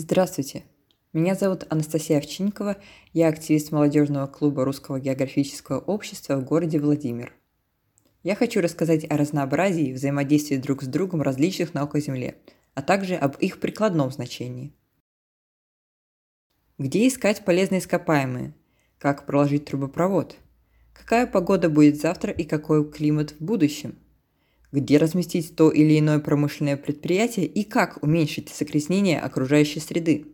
Здравствуйте. Меня зовут Анастасия Овчинникова, я активист молодежного клуба Русского географического общества в городе Владимир. Я хочу рассказать о разнообразии взаимодействия друг с другом различных наук о Земле, а также об их прикладном значении. Где искать полезные ископаемые? Как проложить трубопровод? Какая погода будет завтра и какой климат в будущем? Где разместить то или иное промышленное предприятие и как уменьшить загрязнение окружающей среды?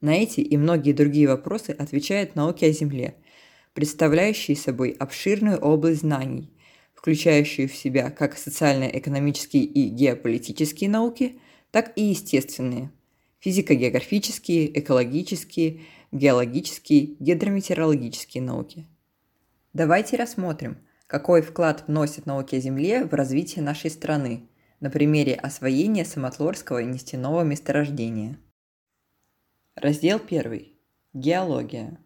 На эти и многие другие вопросы отвечают науки о Земле, представляющие собой обширную область знаний, включающую в себя как социально-экономические и геополитические науки, так и естественные – физико-географические, экологические, геологические, гидрометеорологические науки. Давайте рассмотрим, какой вклад вносит науки о Земле в развитие нашей страны на примере освоения Самотлорского нефтяного месторождения – Раздел 1. Геология.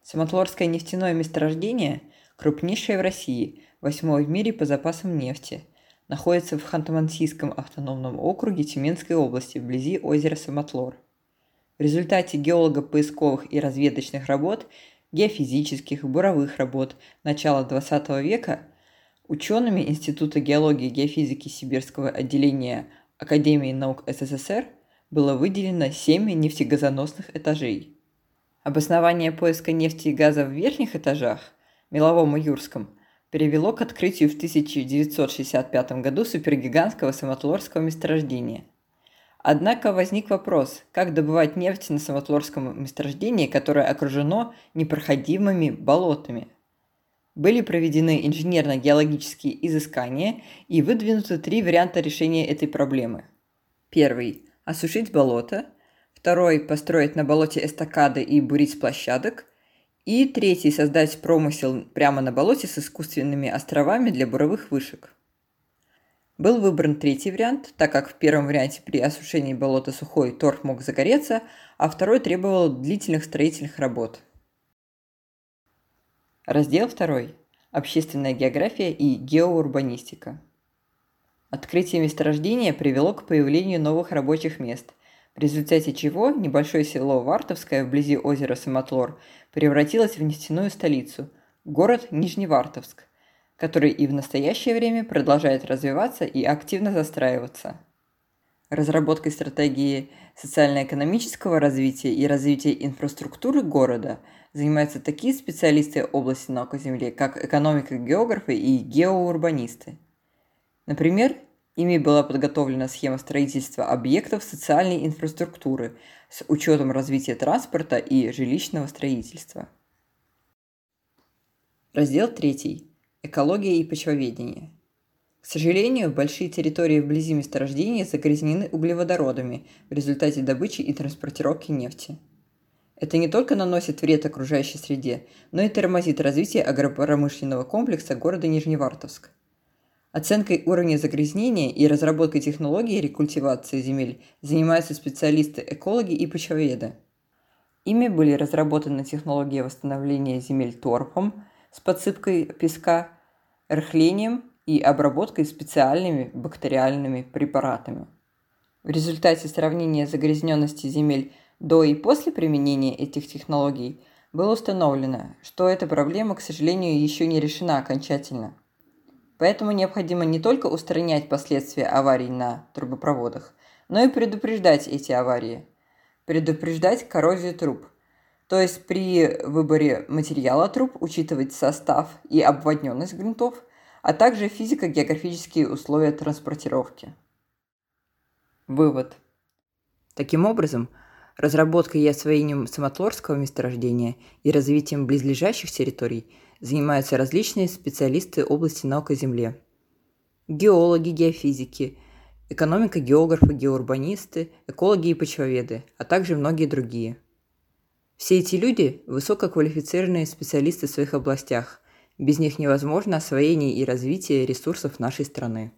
Самотлорское нефтяное месторождение, крупнейшее в России, восьмое в мире по запасам нефти, находится в Ханты-Мансийском автономном округе Тюменской области, вблизи озера Самотлор. В результате геолого-поисковых и разведочных работ, геофизических и буровых работ начала XX века учеными Института геологии и геофизики Сибирского отделения Академии наук СССР – было выделено 7 нефтегазоносных этажей. Обоснование поиска нефти и газа в верхних этажах, Меловом и Юрском, привело к открытию в 1965 году супергигантского самотлорского месторождения. Однако возник вопрос, как добывать нефть на самотлорском месторождении, которое окружено непроходимыми болотами. Были проведены инженерно-геологические изыскания и выдвинуты три варианта решения этой проблемы. Первый осушить болото, второй – построить на болоте эстакады и бурить площадок, и третий – создать промысел прямо на болоте с искусственными островами для буровых вышек. Был выбран третий вариант, так как в первом варианте при осушении болота сухой торф мог загореться, а второй требовал длительных строительных работ. Раздел 2. Общественная география и геоурбанистика. Открытие месторождения привело к появлению новых рабочих мест, в результате чего небольшое село Вартовское вблизи озера Самотлор превратилось в нефтяную столицу – город Нижневартовск, который и в настоящее время продолжает развиваться и активно застраиваться. Разработкой стратегии социально-экономического развития и развития инфраструктуры города занимаются такие специалисты области наук о Земле, как экономика-географы и геоурбанисты – Например, ими была подготовлена схема строительства объектов социальной инфраструктуры с учетом развития транспорта и жилищного строительства. Раздел 3. Экология и почвоведение. К сожалению, большие территории вблизи месторождения загрязнены углеводородами в результате добычи и транспортировки нефти. Это не только наносит вред окружающей среде, но и тормозит развитие агропромышленного комплекса города Нижневартовск – Оценкой уровня загрязнения и разработкой технологий рекультивации земель занимаются специалисты-экологи и почвоведы. Ими были разработаны технологии восстановления земель торфом с подсыпкой песка, рыхлением и обработкой специальными бактериальными препаратами. В результате сравнения загрязненности земель до и после применения этих технологий было установлено, что эта проблема, к сожалению, еще не решена окончательно – Поэтому необходимо не только устранять последствия аварий на трубопроводах, но и предупреждать эти аварии. Предупреждать коррозию труб. То есть при выборе материала труб учитывать состав и обводненность грунтов, а также физико-географические условия транспортировки. Вывод. Таким образом, разработкой и освоением самотлорского месторождения и развитием близлежащих территорий – занимаются различные специалисты области наук о Земле. Геологи, геофизики, экономика, географы, геоурбанисты, экологи и почвоведы, а также многие другие. Все эти люди – высококвалифицированные специалисты в своих областях. Без них невозможно освоение и развитие ресурсов нашей страны.